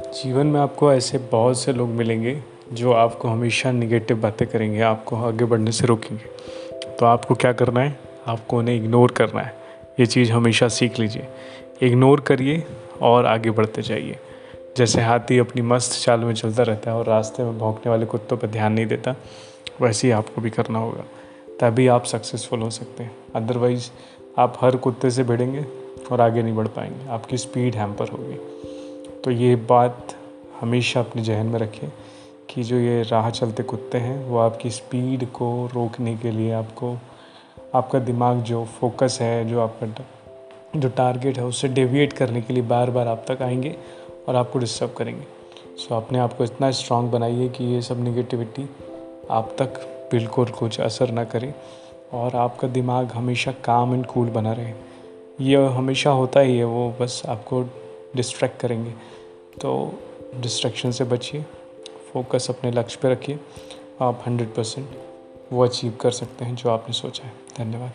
जीवन में आपको ऐसे बहुत से लोग मिलेंगे जो आपको हमेशा निगेटिव बातें करेंगे, आपको आगे बढ़ने से रोकेंगे। तो आपको क्या करना है? आपको उन्हें इग्नोर करना है। ये चीज़ हमेशा सीख लीजिए। इग्नोर करिए और आगे बढ़ते जाइए। जैसे हाथी अपनी मस्त चाल में चलता रहता है और रास्ते में भौंकने वाले कुत्तों पर ध्यान नहीं देता, वैसे ही आपको भी करना होगा। तभी आप सक्सेसफुल हो सकते हैं। अदरवाइज़ आप हर कुत्ते से भिड़ेंगे और आगे नहीं बढ़ पाएँगे। आपकी स्पीड हैम्पर होगी। तो ये बात हमेशा अपने जहन में रखें कि जो ये राह चलते कुत्ते हैं, वो आपकी स्पीड को रोकने के लिए आपको, आपका दिमाग जो फोकस है, जो आपका जो टारगेट है, उससे डेविएट करने के लिए बार बार आप तक आएँगे और आपको डिस्टर्ब करेंगे। सो अपने आप को इतना स्ट्रांग बनाइए कि ये सब निगेटिविटी आप तक बिल्कुल कुछ असर ना करे और आपका दिमाग हमेशा काम एंड कूल बना रहे। ये हमेशा होता ही है, वो बस आपको डिस्ट्रैक्ट करेंगे। तो डिस्ट्रैक्शन से बचिए। फोकस अपने लक्ष्य पर रखिए। आप हंड्रेड परसेंट वो अचीव कर सकते हैं जो आपने सोचा है। धन्यवाद।